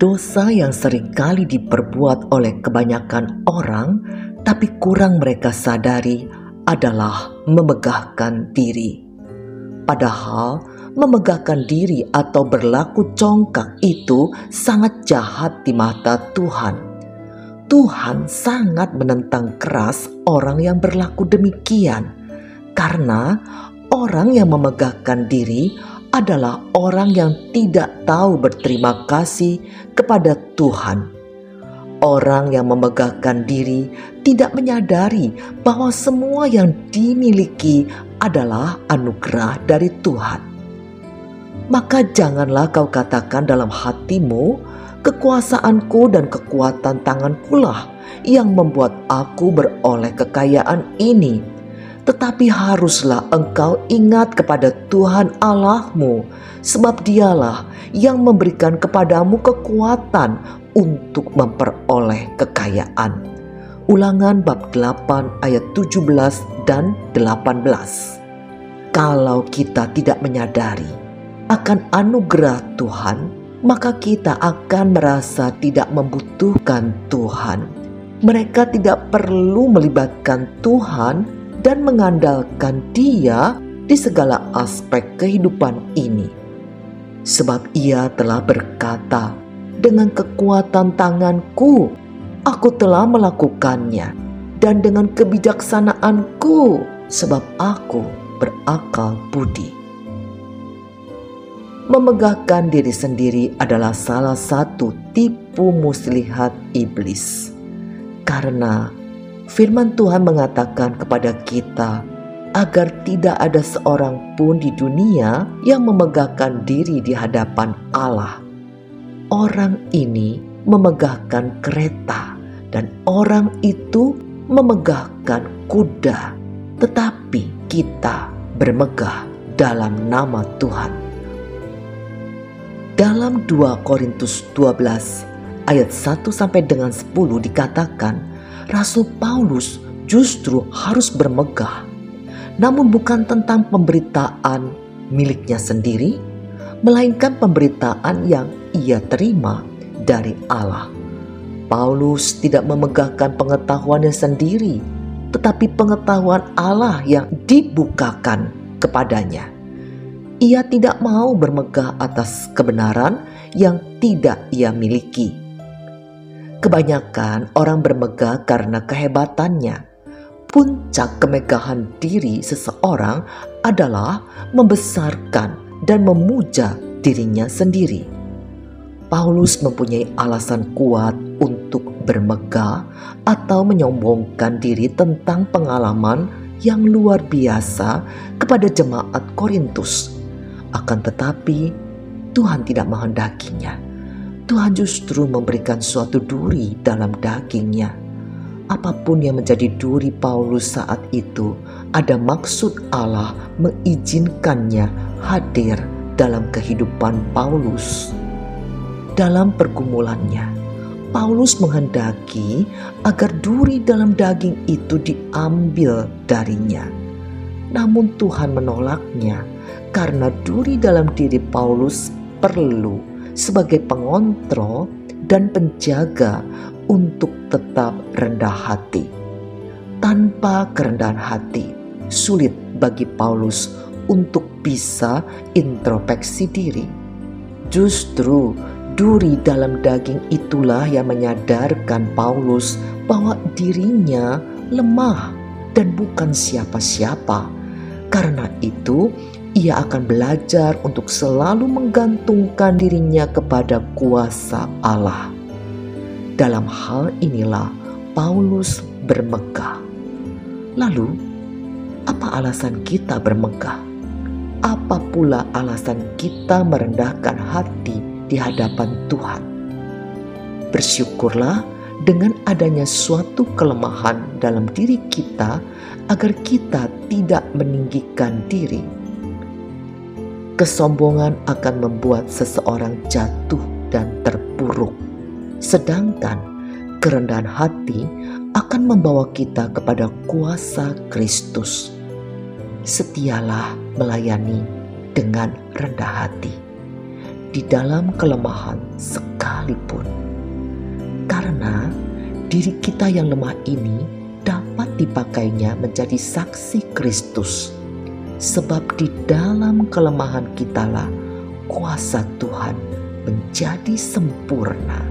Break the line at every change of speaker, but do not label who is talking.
Dosa yang sering kali diperbuat oleh kebanyakan orang, tapi kurang mereka sadari, adalah memegahkan diri. Padahal, memegahkan diri atau berlaku congkak itu sangat jahat di mata Tuhan. Tuhan sangat menentang keras orang yang berlaku demikian, karena orang yang memegahkan diri adalah orang yang tidak tahu berterima kasih kepada Tuhan. Orang yang memegahkan diri tidak menyadari bahwa semua yang dimiliki adalah anugerah dari Tuhan. Maka janganlah kau katakan dalam hatimu, kekuasaanku dan kekuatan tanganku lah yang membuat aku beroleh kekayaan ini tetapi haruslah engkau ingat kepada Tuhan Allahmu, sebab Dialah yang memberikan kepadamu kekuatan untuk memperoleh kekayaan. Ulangan bab 8 ayat 17 dan 18. Kalau kita tidak menyadari akan anugerah Tuhan, maka kita akan merasa tidak membutuhkan Tuhan. Mereka tidak perlu melibatkan Tuhan dan mengandalkan Dia di segala aspek kehidupan ini. Sebab Ia telah berkata, "Dengan kekuatan tanganku, aku telah melakukannya, dan dengan kebijaksanaanku, sebab aku berakal budi." Memegahkan diri sendiri adalah salah satu tipu muslihat iblis, karena Firman Tuhan mengatakan kepada kita agar tidak ada seorang pun di dunia yang memegahkan diri di hadapan Allah. Orang ini memegahkan kereta dan orang itu memegahkan kuda, tetapi kita bermegah dalam nama Tuhan. Dalam 2 Korintus 12 ayat 1 sampai dengan 10 dikatakan Rasul Paulus justru harus bermegah, namun bukan tentang pemberitaan miliknya sendiri, melainkan pemberitaan yang ia terima dari Allah. Paulus tidak memegahkan pengetahuannya sendiri, tetapi pengetahuan Allah yang dibukakan kepadanya. Ia tidak mau bermegah atas kebenaran yang tidak ia miliki Kebanyakan orang bermegah karena kehebatannya. Puncak kemegahan diri seseorang adalah membesarkan dan memuja dirinya sendiri. Paulus mempunyai alasan kuat untuk bermegah atau menyombongkan diri tentang pengalaman yang luar biasa kepada jemaat Korintus. Akan tetapi, Tuhan tidak menghendakinya Tuhan justru memberikan suatu duri dalam dagingnya. Apa pun yang menjadi duri Paulus saat itu, ada maksud Allah mengizinkannya hadir dalam kehidupan Paulus. Dalam pergumulannya, Paulus menghendaki agar duri dalam daging itu diambil darinya. Namun Tuhan menolaknya karena duri dalam diri Paulus perlu sebagai pengontrol dan penjaga untuk tetap rendah hati. Tanpa kerendahan hati, sulit bagi Paulus untuk bisa introspeksi diri. Justru duri dalam daging itulah yang menyadarkan Paulus bahwa dirinya lemah dan bukan siapa-siapa. Karena itu, ia akan belajar untuk selalu menggantungkan dirinya kepada kuasa Allah. Dalam hal inilah Paulus bermegah. Lalu, apa alasan kita bermegah? Apa pula alasan kita merendahkan hati di hadapan Tuhan? Bersyukurlah dengan adanya suatu kelemahan dalam diri kita, agar kita tidak meninggikan diri Kesombongan akan membuat seseorang jatuh dan terpuruk, sedangkan kerendahan hati akan membawa kita kepada kuasa Kristus. Setialah melayani dengan rendah hati. di dalam kelemahan sekalipun. Karena diri kita yang lemah ini dapat dipakainya menjadi saksi Kristus. Sebab di dalam kelemahan kitalah kuasa Tuhan menjadi sempurna.